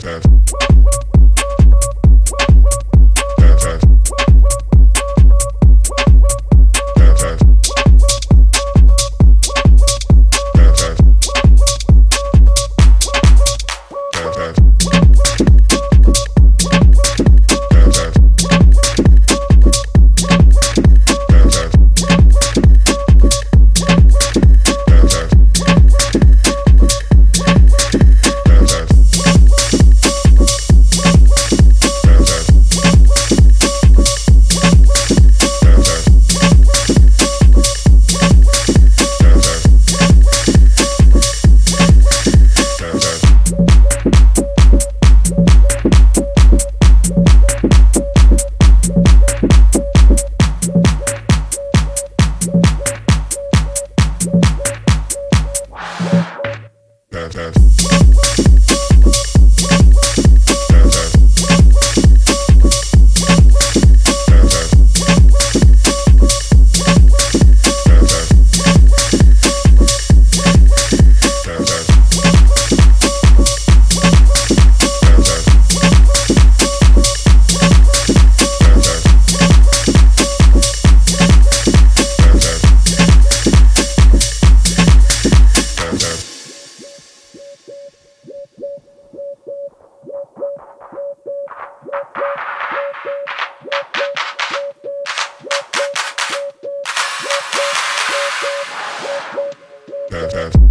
that, that. iPad.